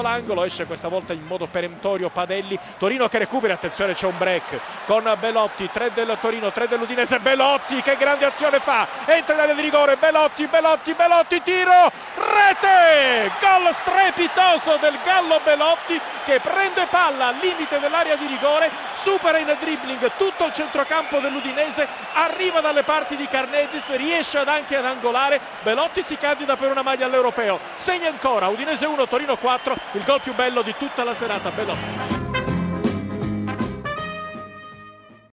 l'angolo, esce questa volta in modo peremptorio Padelli, Torino che recupera, attenzione c'è un break con Belotti, 3 del Torino, 3 dell'Udinese, Belotti che grande azione fa, entra in area di rigore, Belotti, Belotti, Belotti, tiro, rete, gol strepitoso del Gallo Belotti che prende palla al limite dell'area di rigore, supera in dribbling tutto il centrocampo dell'Udinese, arriva dalle parti di Carnezis, riesce anche ad angolare, Belotti si candida per una maglia all'europeo, segna ancora Udinese 1, Torino 4, il gol più bello di tutta la serata, Belotti.